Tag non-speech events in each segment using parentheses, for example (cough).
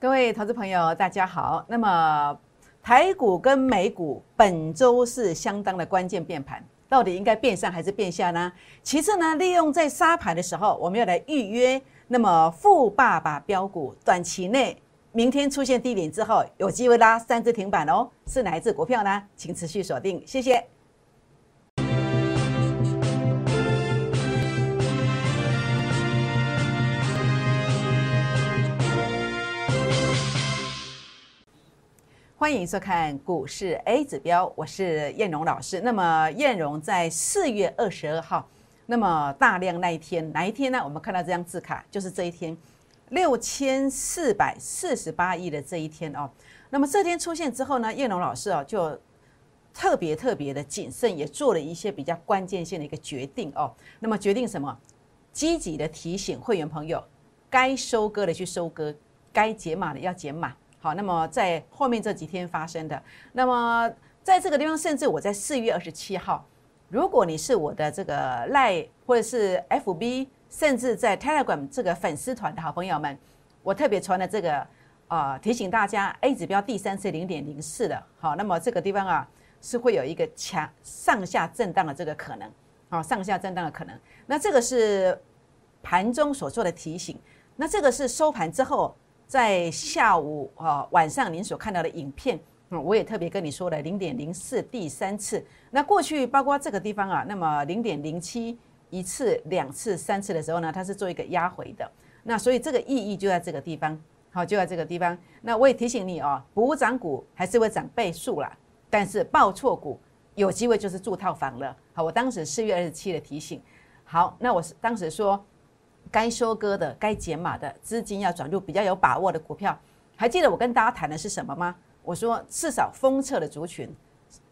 各位投资朋友，大家好。那么台股跟美股本周是相当的关键变盘，到底应该变上还是变下呢？其次呢，利用在沙盘的时候，我们要来预约。那么富爸爸标股短期内明天出现低点之后，有机会拉三只停板哦，是哪一只股票呢？请持续锁定，谢谢。欢迎收看股市 A 指标，我是燕荣老师。那么燕荣在四月二十二号，那么大量那一天，哪一天呢？我们看到这张字卡，就是这一天，六千四百四十八亿的这一天哦。那么这天出现之后呢，燕荣老师哦就特别特别的谨慎，也做了一些比较关键性的一个决定哦。那么决定什么？积极的提醒会员朋友，该收割的去收割，该解码的要解码。好，那么在后面这几天发生的，那么在这个地方，甚至我在四月二十七号，如果你是我的这个赖或者是 FB，甚至在 Telegram 这个粉丝团的好朋友们，我特别传了这个啊，提醒大家 A 指标第三次零点零四的，好，那么这个地方啊是会有一个强上下震荡的这个可能，好，上下震荡的可能，那这个是盘中所做的提醒，那这个是收盘之后。在下午啊晚上您所看到的影片，嗯，我也特别跟你说了零点零四第三次。那过去包括这个地方啊，那么零点零七一次、两次、三次的时候呢，它是做一个压回的。那所以这个意义就在这个地方，好，就在这个地方。那我也提醒你哦，补涨股还是会涨倍数啦，但是报错股有机会就是住套房了。好，我当时四月二十七的提醒。好，那我是当时说。该收割的、该减码的资金要转入比较有把握的股票。还记得我跟大家谈的是什么吗？我说至少封测的族群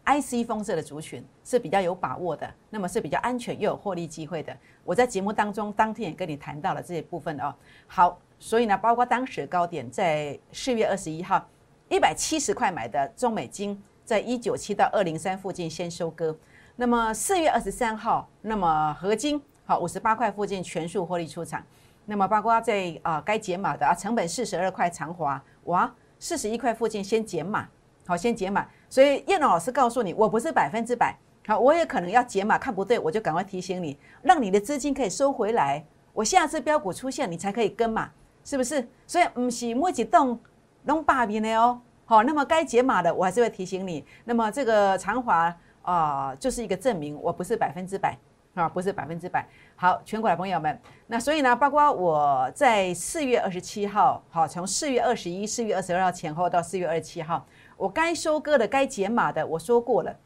，IC 封测的族群是比较有把握的，那么是比较安全又有获利机会的。我在节目当中当天也跟你谈到了这些部分哦。好，所以呢，包括当时高点在四月二十一号一百七十块买的中美金，在一九七到二零三附近先收割。那么四月二十三号，那么合金。好，五十八块附近全数获利出场，那么包括在啊该解码的啊成本四十二块长华哇四十一块附近先解码，好先解码，所以叶龙老师告诉你，我不是百分之百，好我也可能要解码，看不对我就赶快提醒你，让你的资金可以收回来，我下次标股出现你才可以跟嘛，是不是？所以唔是每一动弄把柄的哦，好，那么该解码的我还是会提醒你，那么这个长华啊就是一个证明，我不是百分之百。啊，不是百分之百好，全国的朋友们，那所以呢，包括我在四月二十七号，好，从四月二十一、四月二十二号前后到四月二十七号，我该收割的、该解码的，我说过了。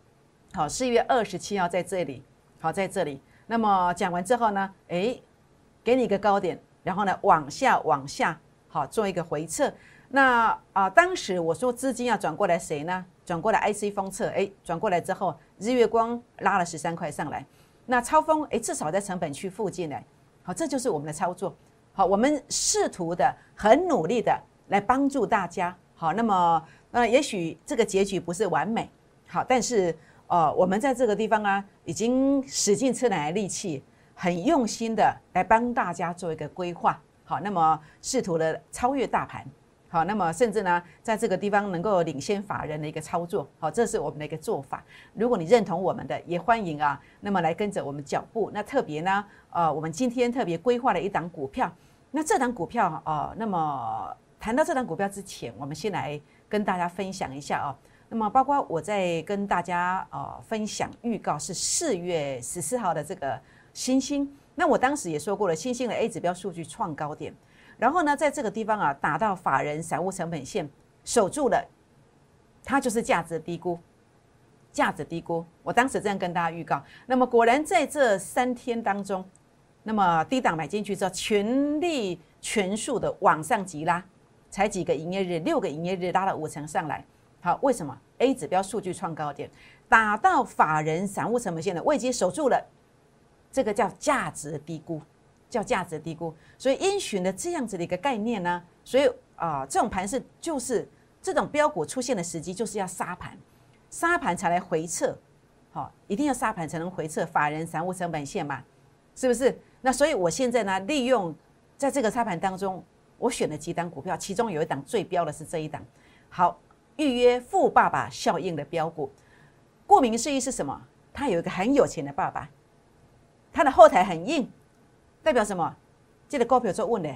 好，四月二十七号在这里，好，在这里。那么讲完之后呢，诶，给你一个高点，然后呢，往下、往下，好，做一个回撤。那啊，当时我说资金要转过来谁呢？转过来 IC 封测，诶，转过来之后，日月光拉了十三块上来。那超风诶，至少在成本区附近呢。好，这就是我们的操作。好，我们试图的很努力的来帮助大家。好，那么呃，也许这个结局不是完美，好，但是呃，我们在这个地方啊，已经使尽吃奶的力气，很用心的来帮大家做一个规划。好，那么试图的超越大盘。好，那么甚至呢，在这个地方能够领先法人的一个操作，好，这是我们的一个做法。如果你认同我们的，也欢迎啊，那么来跟着我们脚步。那特别呢，呃，我们今天特别规划了一档股票。那这档股票啊，那么谈到这档股票之前，我们先来跟大家分享一下啊。那么包括我在跟大家呃分享预告是四月十四号的这个星星。那我当时也说过了，星星的 A 指标数据创高点。然后呢，在这个地方啊，打到法人散户成本线守住了，它就是价值低估，价值低估。我当时这样跟大家预告。那么果然在这三天当中，那么低档买进去之后，全力全数的往上急拉，才几个营业日，六个营业日拉了五成上来。好，为什么 A 指标数据创高点，打到法人散户成本线的位阶守住了，这个叫价值低估。叫价值低估，所以因循的这样子的一个概念呢，所以啊，这种盘是就是这种标股出现的时机，就是要杀盘，杀盘才来回撤，好，一定要杀盘才能回撤法人散户成本线嘛，是不是？那所以我现在呢，利用在这个杀盘当中，我选了几档股票，其中有一档最标的是这一档。好，预约富爸爸效应的标股，顾名思义是什么？他有一个很有钱的爸爸，他的后台很硬，代表什么？这个股票做问的，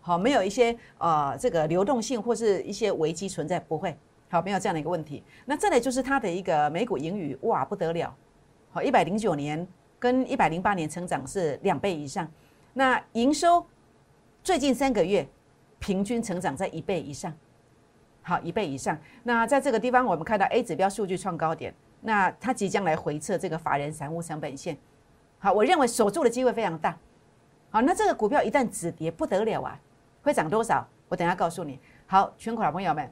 好，没有一些呃这个流动性或是一些危机存在，不会，好，没有这样的一个问题。那再来就是它的一个美股盈余，哇，不得了，好，一百零九年跟一百零八年成长是两倍以上，那营收最近三个月平均成长在一倍以上，好，一倍以上。那在这个地方，我们看到 A 指标数据创高点。那它即将来回测这个法人散户成本线，好，我认为守住的机会非常大。好，那这个股票一旦止跌不得了啊，会涨多少？我等下告诉你。好，全国老朋友们，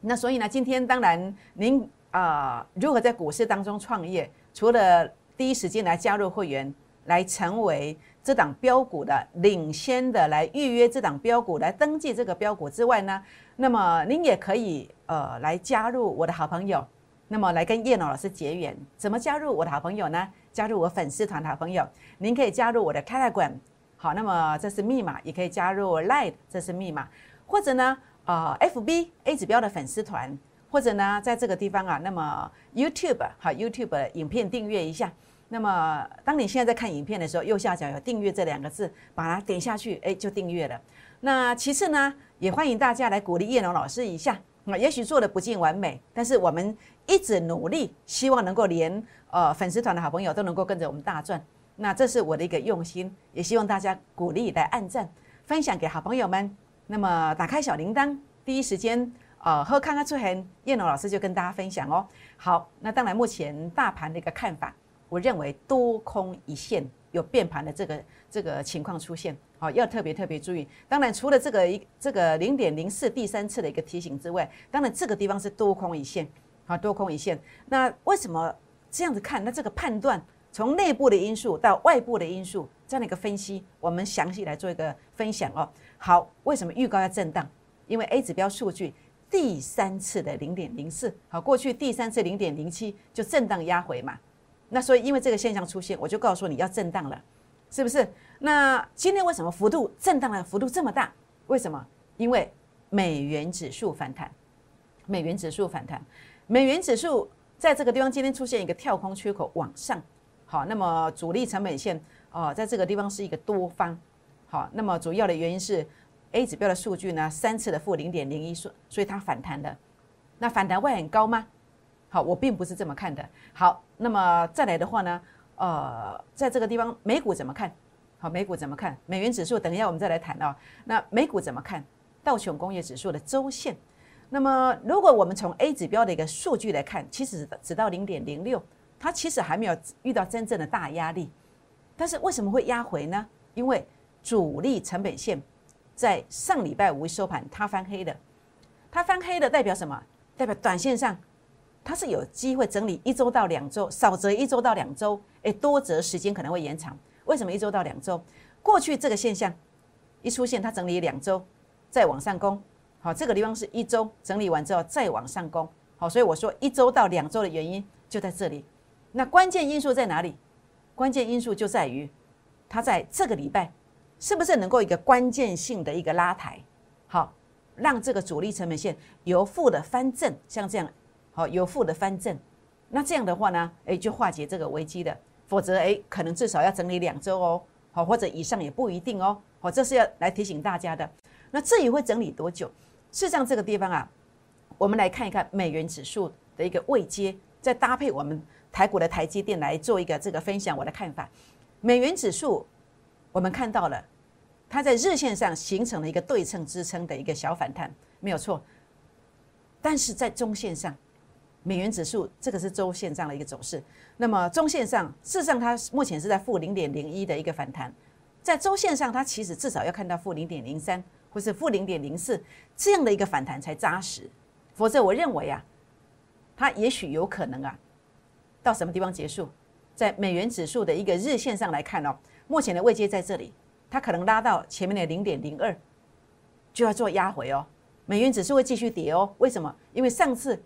那所以呢，今天当然您啊，如何在股市当中创业，除了第一时间来加入会员，来成为这档标股的领先的，来预约这档标股，来登记这个标股之外呢，那么您也可以呃来加入我的好朋友。那么来跟叶老老师结缘，怎么加入我的好朋友呢？加入我粉丝团的好朋友，您可以加入我的 Telegram，好，那么这是密码，也可以加入 Line，这是密码，或者呢，呃，FB A 指标的粉丝团，或者呢，在这个地方啊，那么 YouTube 好，YouTube 影片订阅一下。那么当你现在在看影片的时候，右下角有订阅这两个字，把它点下去，哎，就订阅了。那其次呢，也欢迎大家来鼓励叶龙老师一下。那也许做的不尽完美，但是我们一直努力，希望能够连呃粉丝团的好朋友都能够跟着我们大赚。那这是我的一个用心，也希望大家鼓励来按赞、分享给好朋友们。那么打开小铃铛，第一时间呃和看看出痕，叶龙老师就跟大家分享哦。好，那当然目前大盘的一个看法，我认为多空一线。有变盘的这个这个情况出现，好，要特别特别注意。当然，除了这个一这个零点零四第三次的一个提醒之外，当然这个地方是多空一线，好，多空一线。那为什么这样子看？那这个判断从内部的因素到外部的因素这样的一个分析，我们详细来做一个分享哦。好，为什么预告要震荡？因为 A 指标数据第三次的零点零四，好，过去第三次零点零七就震荡压回嘛。那所以，因为这个现象出现，我就告诉你要震荡了，是不是？那今天为什么幅度震荡的幅度这么大？为什么？因为美元指数反弹，美元指数反弹，美元指数在这个地方今天出现一个跳空缺口往上，好，那么主力成本线哦，在这个地方是一个多方，好，那么主要的原因是 A 指标的数据呢三次的负零点零一，所所以它反弹的，那反弹会很高吗？好，我并不是这么看的。好，那么再来的话呢，呃，在这个地方美股怎么看？好，美股怎么看？美元指数等一下我们再来谈哦。那美股怎么看？道琼工业指数的周线。那么如果我们从 A 指标的一个数据来看，其实只到零点零六，它其实还没有遇到真正的大压力。但是为什么会压回呢？因为主力成本线在上礼拜五收盘它翻黑的，它翻黑的代表什么？代表短线上。它是有机会整理一周到两周，少则一周到两周，诶，多则时间可能会延长。为什么一周到两周？过去这个现象一出现，它整理两周再往上攻，好，这个地方是一周整理完之后再往上攻，好，所以我说一周到两周的原因就在这里。那关键因素在哪里？关键因素就在于它在这个礼拜是不是能够一个关键性的一个拉抬，好，让这个主力成本线由负的翻正，像这样。好，由负的翻正，那这样的话呢，哎，就化解这个危机的，否则哎，可能至少要整理两周哦，好，或者以上也不一定哦，好，这是要来提醒大家的。那至于会整理多久？事实上，这个地方啊，我们来看一看美元指数的一个位阶，再搭配我们台股的台积电来做一个这个分享我的看法。美元指数，我们看到了，它在日线上形成了一个对称支撑的一个小反弹，没有错，但是在中线上。美元指数这个是周线上的一个走势，那么中线上事实上它目前是在负零点零一的一个反弹，在周线上它其实至少要看到负零点零三或是负零点零四这样的一个反弹才扎实，否则我认为啊，它也许有可能啊，到什么地方结束？在美元指数的一个日线上来看哦，目前的位阶在这里，它可能拉到前面的零点零二就要做压回哦，美元指数会继续跌哦，为什么？因为上次。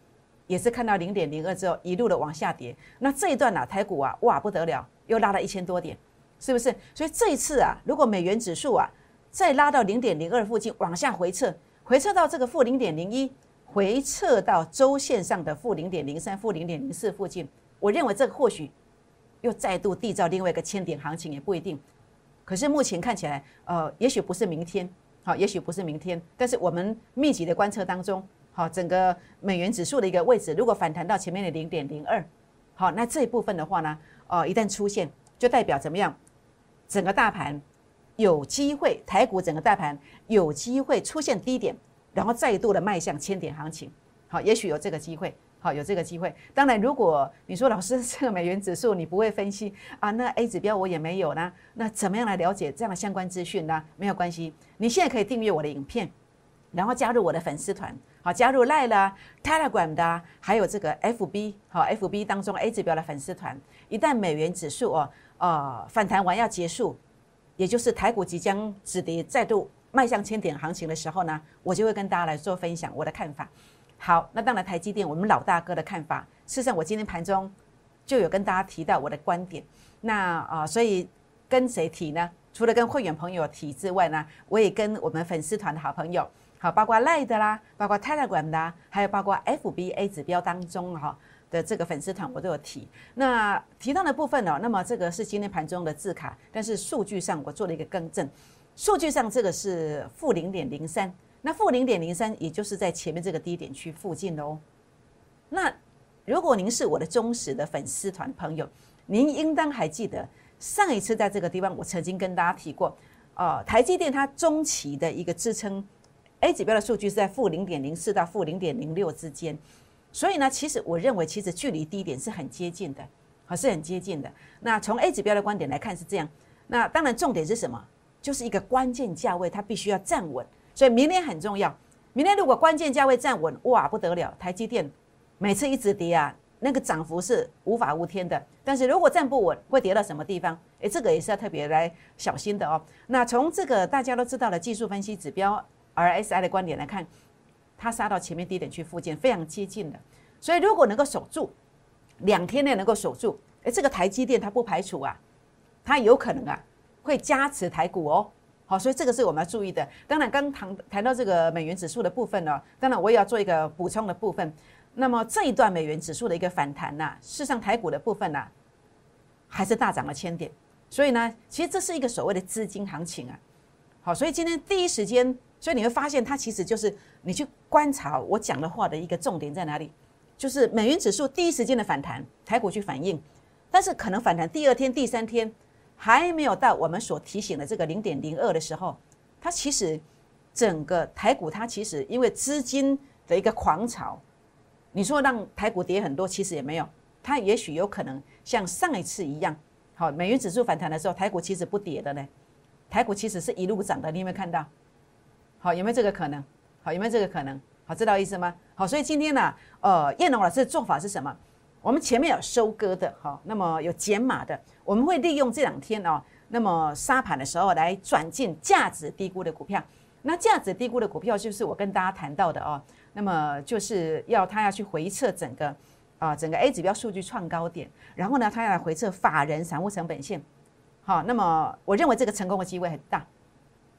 也是看到零点零二之后一路的往下跌，那这一段呢，台股啊，哇不得了，又拉了一千多点，是不是？所以这一次啊，如果美元指数啊再拉到零点零二附近往下回撤，回撤到这个负零点零一，回撤到周线上的负零点零三、负零点零四附近，我认为这个或许又再度缔造另外一个千点行情也不一定。可是目前看起来，呃，也许不是明天，好，也许不是明天，但是我们密集的观测当中，好，整个美元指数的一个位置，如果反弹到前面的零点零二，好，那这一部分的话呢，呃，一旦出现，就代表怎么样？整个大盘。有机会，台股整个大盘有机会出现低点，然后再度的迈向千点行情。好，也许有这个机会，好，有这个机会。当然，如果你说老师 (laughs) 这个美元指数你不会分析啊，那 A 指标我也没有呢，那怎么样来了解这样的相关资讯呢？没有关系，你现在可以订阅我的影片，然后加入我的粉丝团，好，加入 Line 啦、Telegram 的，还有这个 FB，好，FB 当中 A 指标的粉丝团，一旦美元指数哦，呃，反弹完要结束。也就是台股即将止跌，再度迈向千点行情的时候呢，我就会跟大家来做分享我的看法。好，那当然台积电我们老大哥的看法，事实上我今天盘中就有跟大家提到我的观点。那啊，所以跟谁提呢？除了跟会员朋友提之外呢，我也跟我们粉丝团的好朋友，好，包括 Line 的啦，包括 Telegram 的，还有包括 FBA 指标当中哈。的这个粉丝团我都有提，那提到的部分呢，那么这个是今天盘中的字卡，但是数据上我做了一个更正，数据上这个是负零点零三，那负零点零三也就是在前面这个低点区附近的哦。那如果您是我的忠实的粉丝团朋友，您应当还记得上一次在这个地方我曾经跟大家提过，呃，台积电它中期的一个支撑 A 指标的数据是在负零点零四到负零点零六之间。所以呢，其实我认为，其实距离低点是很接近的，还是很接近的。那从 A 指标的观点来看是这样。那当然重点是什么？就是一个关键价位，它必须要站稳。所以明天很重要。明天如果关键价位站稳，哇，不得了！台积电每次一直跌啊，那个涨幅是无法无天的。但是如果站不稳，会跌到什么地方？诶，这个也是要特别来小心的哦。那从这个大家都知道的技术分析指标 RSI 的观点来看。它杀到前面低点去附近，非常接近的，所以如果能够守住两天内能够守住，哎，这个台积电它不排除啊，它有可能啊会加持台股哦。好，所以这个是我们要注意的。当然，刚谈谈到这个美元指数的部分呢，当然我也要做一个补充的部分。那么这一段美元指数的一个反弹呐，事实上台股的部分呢还是大涨了千点，所以呢，其实这是一个所谓的资金行情啊。好，所以今天第一时间。所以你会发现，它其实就是你去观察我讲的话的一个重点在哪里，就是美元指数第一时间的反弹，台股去反应，但是可能反弹第二天、第三天还没有到我们所提醒的这个零点零二的时候，它其实整个台股它其实因为资金的一个狂潮，你说让台股跌很多，其实也没有，它也许有可能像上一次一样，好，美元指数反弹的时候，台股其实不跌的呢，台股其实是一路涨的，你有没有看到？好，有没有这个可能？好，有没有这个可能？好，知道意思吗？好，所以今天呢，呃，燕龙老师的做法是什么？我们前面有收割的，好，那么有减码的，我们会利用这两天哦，那么沙盘的时候来转进价值低估的股票。那价值低估的股票就是我跟大家谈到的哦，那么就是要他要去回测整个啊整个 A 指标数据创高点，然后呢，他要来回测法人散户成本线。好，那么我认为这个成功的机会很大。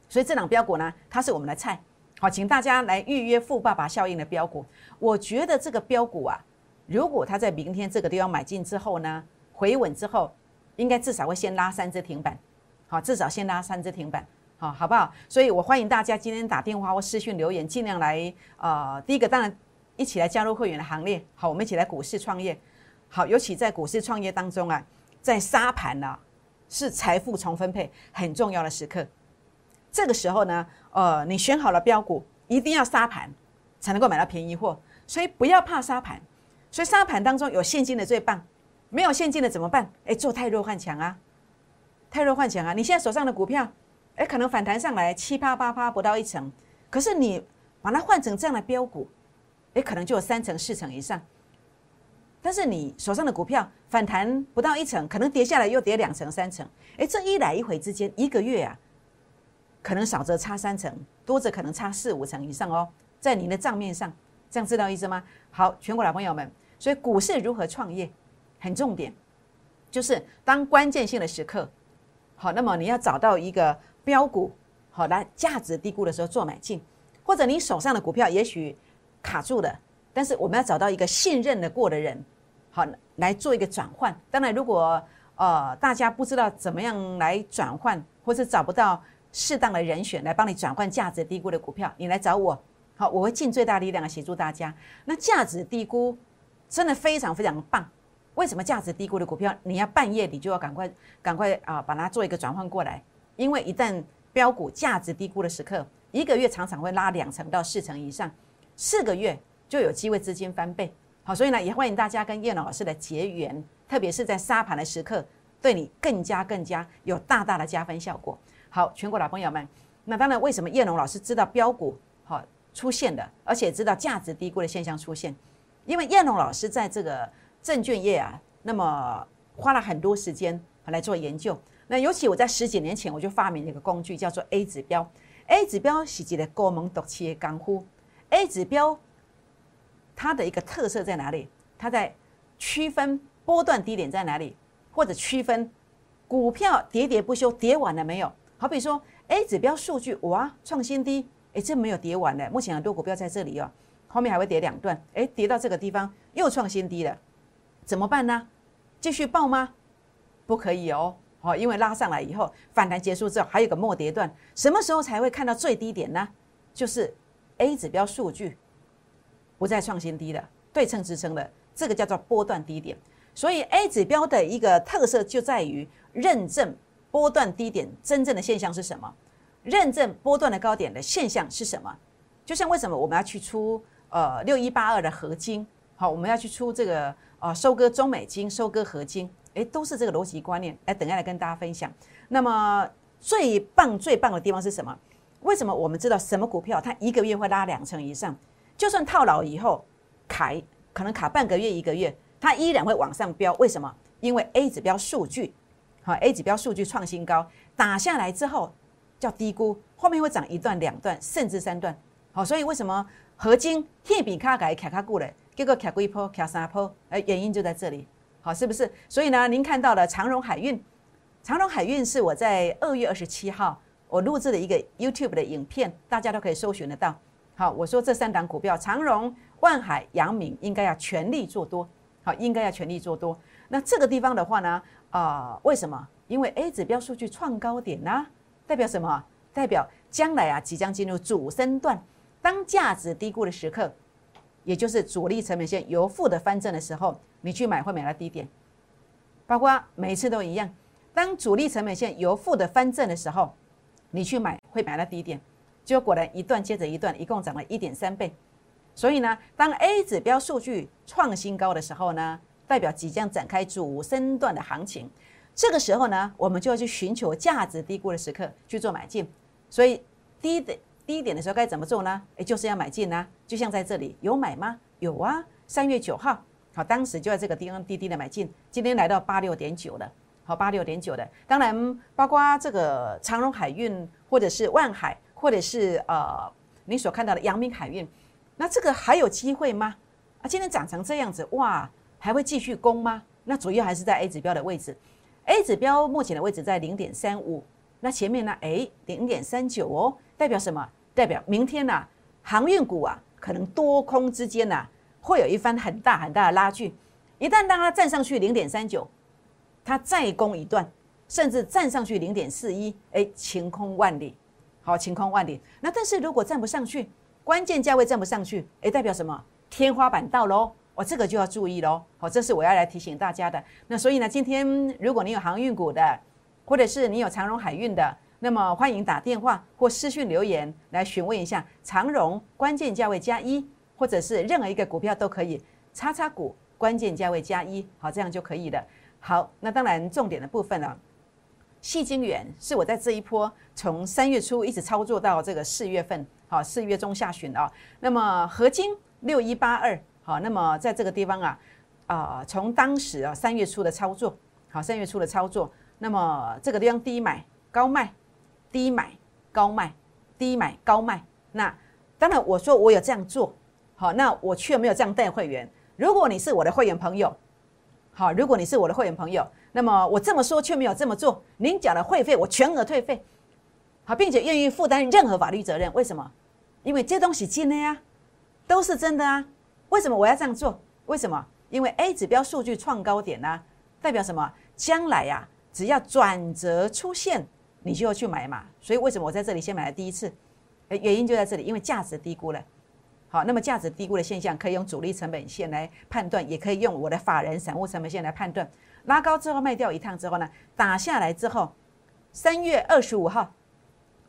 所以这档标股呢，它是我们的菜，好，请大家来预约富爸爸效应的标股。我觉得这个标股啊，如果它在明天这个地方买进之后呢，回稳之后，应该至少会先拉三只停板，好，至少先拉三只停板，好，好不好？所以我欢迎大家今天打电话或私讯留言，尽量来呃，第一个当然一起来加入会员的行列，好，我们一起来股市创业，好，尤其在股市创业当中啊，在沙盘呢是财富重分配很重要的时刻。这个时候呢，呃，你选好了标股，一定要沙盘，才能够买到便宜货。所以不要怕沙盘。所以沙盘当中有现金的最棒，没有现金的怎么办？哎，做太弱换强啊，太弱换强啊！你现在手上的股票，哎，可能反弹上来七八八八不到一成，可是你把它换成这样的标股，哎，可能就有三成四成以上。但是你手上的股票反弹不到一成，可能跌下来又跌两成三成，哎，这一来一回之间，一个月啊。可能少则差三成，多则可能差四五成以上哦，在您的账面上，这样知道意思吗？好，全国老朋友们，所以股市如何创业，很重点，就是当关键性的时刻，好，那么你要找到一个标股，好来价值低估的时候做买进，或者你手上的股票也许卡住了，但是我们要找到一个信任的过的人，好来做一个转换。当然，如果呃大家不知道怎么样来转换，或者找不到适当的人选来帮你转换价值低估的股票，你来找我，好，我会尽最大力量的协助大家。那价值低估真的非常非常棒。为什么价值低估的股票，你要半夜你就要赶快赶快啊，把它做一个转换过来？因为一旦标股价值低估的时刻，一个月常常会拉两成到四成以上，四个月就有机会资金翻倍。好，所以呢，也欢迎大家跟叶龙老师的结缘，特别是在沙盘的时刻，对你更加更加有大大的加分效果。好，全国老朋友们，那当然为什么叶龙老师知道标股好出现的，而且知道价值低估的现象出现？因为燕龙老师在这个。证券业啊，那么花了很多时间来做研究。那尤其我在十几年前，我就发明了一个工具，叫做 A 指标。A 指标是一个高门独企的干呼。A 指标它的一个特色在哪里？它在区分波段低点在哪里，或者区分股票跌跌不休，跌完了没有？好比说 A 指标数据哇创新低，哎，这没有跌完的。目前很多股票在这里哦，后面还会跌两段，哎，跌到这个地方又创新低了。怎么办呢？继续报吗？不可以哦，好，因为拉上来以后反弹结束之后还有个末跌段，什么时候才会看到最低点呢？就是 A 指标数据不再创新低的对称支撑的，这个叫做波段低点。所以 A 指标的一个特色就在于认证波段低点真正的现象是什么，认证波段的高点的现象是什么。就像为什么我们要去出呃六一八二的合金，好，我们要去出这个。呃，收割中美金，收割合金，哎，都是这个逻辑观念。哎，等下来跟大家分享。那么最棒最棒的地方是什么？为什么我们知道什么股票它一个月会拉两成以上？就算套牢以后卡，可能卡半个月一个月，它依然会往上飙。为什么？因为 A 指标数据，好，A 指标数据创新高，打下来之后叫低估，后面会涨一段、两段，甚至三段。好，所以为什么合金天比卡改卡卡固嘞？结果卡龟坡，卡三坡，哎，原因就在这里，好，是不是？所以呢，您看到了长荣海运，长荣海运是我在二月二十七号我录制的一个 YouTube 的影片，大家都可以搜寻得到。好，我说这三档股票，长荣、万海、阳明应该要全力做多，好，应该要全力做多。那这个地方的话呢，啊，为什么？因为 A 指标数据创高点呢，代表什么？代表将来啊，即将进入主升段，当价值低估的时刻。也就是主力成本线由负的翻正的时候，你去买会买到低点，包括每一次都一样。当主力成本线由负的翻正的时候，你去买会买到低点，结果呢一段接着一段，一共涨了一点三倍。所以呢，当 A 指标数据创新高的时候呢，代表即将展开主升段的行情。这个时候呢，我们就要去寻求价值低估的时刻去做买进。所以低的。低一点的时候该怎么做呢？诶，就是要买进呢。就像在这里有买吗？有啊，三月九号，好，当时就在这个地方滴滴的买进，今天来到八六点九了，好，八六点九的。当然，包括这个长荣海运，或者是万海，或者是呃你所看到的阳明海运，那这个还有机会吗？啊，今天涨成这样子，哇，还会继续攻吗？那主要还是在 A 指标的位置，A 指标目前的位置在零点三五，那前面呢？诶，零点三九哦。代表什么？代表明天呐，航运股啊，可能多空之间呐，会有一番很大很大的拉锯。一旦当它站上去零点三九，它再攻一段，甚至站上去零点四一，哎，晴空万里，好，晴空万里。那但是如果站不上去，关键价位站不上去，哎，代表什么？天花板到喽，哦，这个就要注意喽。好，这是我要来提醒大家的。那所以呢，今天如果你有航运股的，或者是你有长荣海运的。那么欢迎打电话或私讯留言来询问一下长荣关键价位加一，或者是任何一个股票都可以，叉叉股关键价位加一，好，这样就可以了。好，那当然重点的部分了，细晶元是我在这一波从三月初一直操作到这个四月份，好，四月中下旬啊。那么合金六一八二，好，那么在这个地方啊，啊，从当时啊三月初的操作，好，三月初的操作，那么这个地方低买高卖。低买高卖，低买高卖。那当然，我说我有这样做，好，那我却没有这样带会员。如果你是我的会员朋友，好，如果你是我的会员朋友，那么我这么说却没有这么做，您缴的会费我全额退费。好，并且愿意负担任何法律责任。为什么？因为这东西真的呀，都是真的啊。为什么我要这样做？为什么？因为 A 指标数据创高点呢，代表什么？将来呀，只要转折出现，你就要去买嘛。所以为什么我在这里先买了第一次？原因就在这里，因为价值低估了。好，那么价值低估的现象可以用主力成本线来判断，也可以用我的法人散户成本线来判断。拉高之后卖掉一趟之后呢，打下来之后，三月二十五号，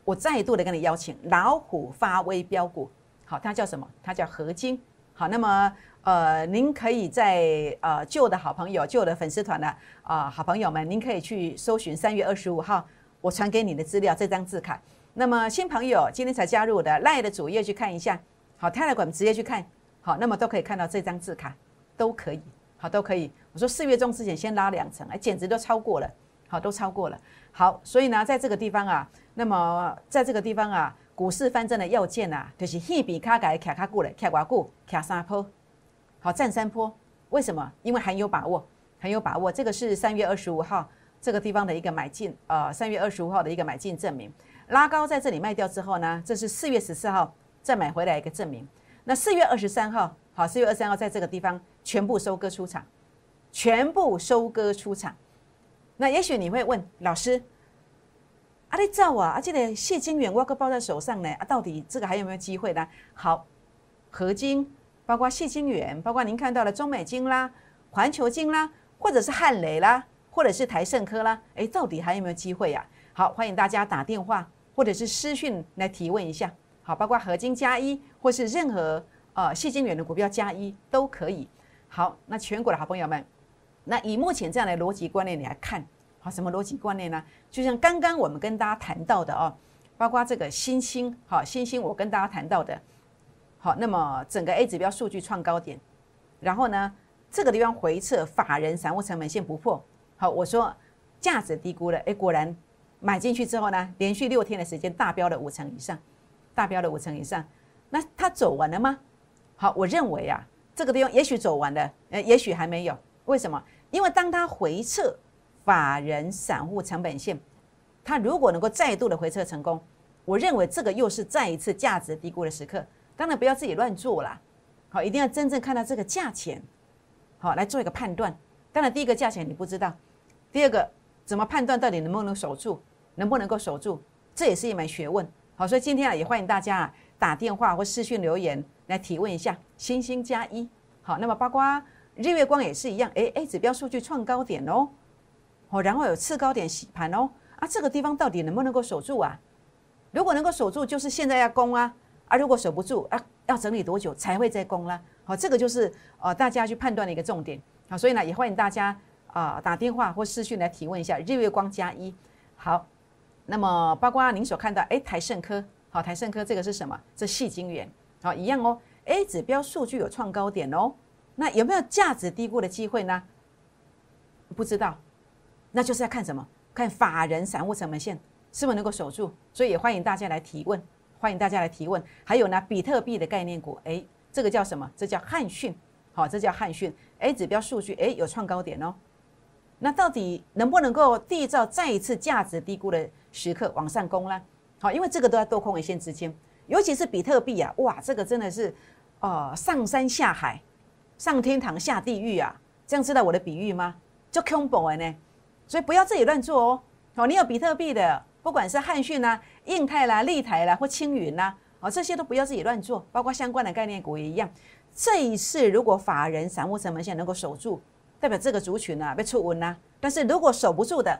我再度的跟你邀请老虎发威标股。好，它叫什么？它叫合金。好，那么呃，您可以在呃旧的好朋友、旧的粉丝团的啊好朋友们，您可以去搜寻三月二十五号我传给你的资料这张字卡。那么新朋友今天才加入的赖的主页去看一下。好，泰来馆直接去看，好，那么都可以看到这张字卡，都可以，好，都可以。我说四月中之前先拉两层，哎，简直都超过了，好，都超过了。好，所以呢，在这个地方啊，那么在这个地方啊，股市翻正的要件啊，就是一笔卡改卡卡过来，卡寡固，卡三坡，好，占三坡。为什么？因为很有把握，很有把握。这个是三月二十五号这个地方的一个买进，呃，三月二十五号的一个买进证明。拉高在这里卖掉之后呢，这是四月十四号。再买回来一个证明。那四月二十三号，好，四月二十三号在这个地方全部收割出场，全部收割出场。那也许你会问老师，啊，你照啊，啊，这个谢金元我可抱在手上呢，啊，到底这个还有没有机会呢？好，合金，包括谢金元，包括您看到的中美金啦、环球金啦，或者是汉雷啦，或者是台盛科啦，哎，到底还有没有机会呀？好，欢迎大家打电话或者是私讯来提问一下。好，包括合金加一，或是任何呃细晶圆的股票加一都可以。好，那全国的好朋友们，那以目前这样的逻辑观念来看，好，什么逻辑观念呢？就像刚刚我们跟大家谈到的哦，包括这个新兴，好，新兴我跟大家谈到的，好，那么整个 A 指标数据创高点，然后呢，这个地方回撤，法人散户成本线不破，好，我说价值低估了，哎，果然买进去之后呢，连续六天的时间大飙了五成以上。大标的五成以上，那它走完了吗？好，我认为啊，这个地方也许走完了，呃，也许还没有。为什么？因为当它回撤法人散户成本线，它如果能够再度的回撤成功，我认为这个又是再一次价值低估的时刻。当然不要自己乱做啦，好，一定要真正看到这个价钱，好来做一个判断。当然第一个价钱你不知道，第二个怎么判断到底能不能守住，能不能够守住，这也是一门学问。好，所以今天啊，也欢迎大家啊打电话或私讯留言来提问一下，星星加一。好，那么包括日月光也是一样，哎哎，指标数据创高点哦，好，然后有次高点洗盘哦，啊，这个地方到底能不能够守住啊？如果能够守住，就是现在要攻啊，啊，如果守不住啊，要整理多久才会再攻呢？好，这个就是呃大家去判断的一个重点。好，所以呢，也欢迎大家啊打电话或私讯来提问一下，日月光加一。好。那么，包括您所看到，哎，台盛科，好，台盛科这个是什么？这细晶圆，好，一样哦。A 指标数据有创高点哦，那有没有价值低估的机会呢？不知道，那就是要看什么？看法人散户成本线是否能够守住。所以也欢迎大家来提问，欢迎大家来提问。还有呢，比特币的概念股，哎，这个叫什么？这叫汉讯，好，这叫汉讯。A 指标数据，哎，有创高点哦。那到底能不能够缔造再一次价值低估的？时刻往上攻啦，好，因为这个都要多空一线之间，尤其是比特币啊，哇，这个真的是，呃，上山下海，上天堂下地狱啊，这样知道我的比喻吗？就空博呢，所以不要自己乱做哦。好，你有比特币的，不管是汉讯啦、印泰啦、立台啦或青云啦，哦，这些都不要自己乱做，包括相关的概念股也一样。这一次如果法人散户成本线能够守住，代表这个族群啊被触温啦。但是如果守不住的，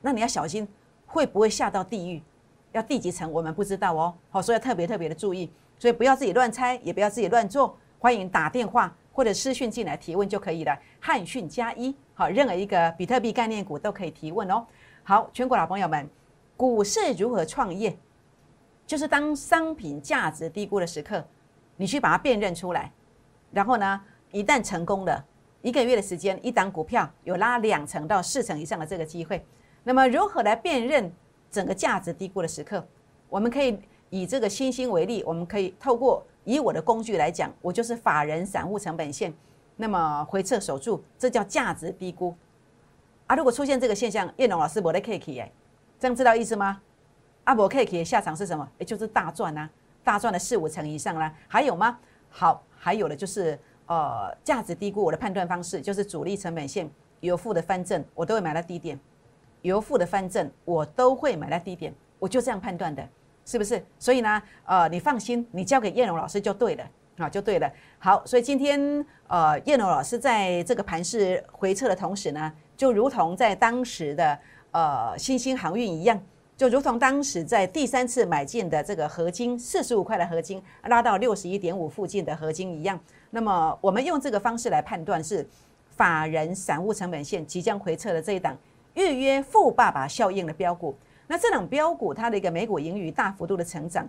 那你要小心。会不会下到地狱？要第几层？我们不知道哦。好，所以要特别特别的注意，所以不要自己乱猜，也不要自己乱做。欢迎打电话或者私讯进来提问就可以了。汉讯加一，好，任何一个比特币概念股都可以提问哦。好，全国老朋友们，股市如何创业？就是当商品价值低估的时刻，你去把它辨认出来，然后呢，一旦成功了，一个月的时间，一档股票有拉两成到四成以上的这个机会。那么如何来辨认整个价值低估的时刻？我们可以以这个星星为例，我们可以透过以我的工具来讲，我就是法人散户成本线，那么回撤守住，这叫价值低估。啊，如果出现这个现象，叶龙老师我的 K K 哎，这样知道意思吗？阿伯 K 的下场是什么？也就是大赚啊，大赚了四五成以上啦。还有吗？好，还有的就是呃价值低估，我的判断方式就是主力成本线由负的翻正，我都会买到低点；由负的翻正，我都会买到低点，我就这样判断的，是不是？所以呢，呃，你放心，你交给叶龙老师就对了啊，就对了。好，所以今天呃叶龙老师在这个盘势回撤的同时呢，就如同在当时的呃新兴航运一样。就如同当时在第三次买进的这个合金四十五块的合金拉到六十一点五附近的合金一样，那么我们用这个方式来判断是法人散户成本线即将回撤的这一档预约富爸爸效应的标股。那这档标股它的一个每股盈余大幅度的成长，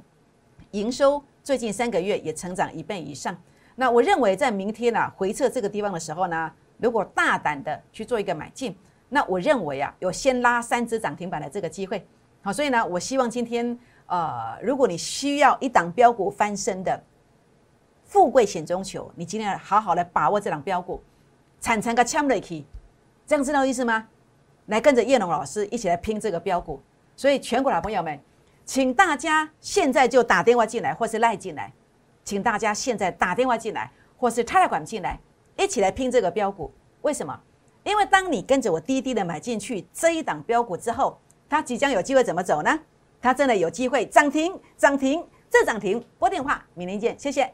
营收最近三个月也成长一倍以上。那我认为在明天啊回撤这个地方的时候呢，如果大胆的去做一个买进，那我认为啊有先拉三只涨停板的这个机会。好，所以呢，我希望今天，呃，如果你需要一档标股翻身的富贵险中求，你今天好好来把握这档标股，产成个枪雷起，这样知道意思吗？来跟着叶龙老师一起来拼这个标股。所以全国老朋友们，请大家现在就打电话进来，或是赖进来，请大家现在打电话进来，或是泰来管进来，一起来拼这个标股。为什么？因为当你跟着我滴滴的买进去这一档标股之后。它即将有机会怎么走呢？它真的有机会涨停，涨停，这涨停。拨电话，明天见，谢谢。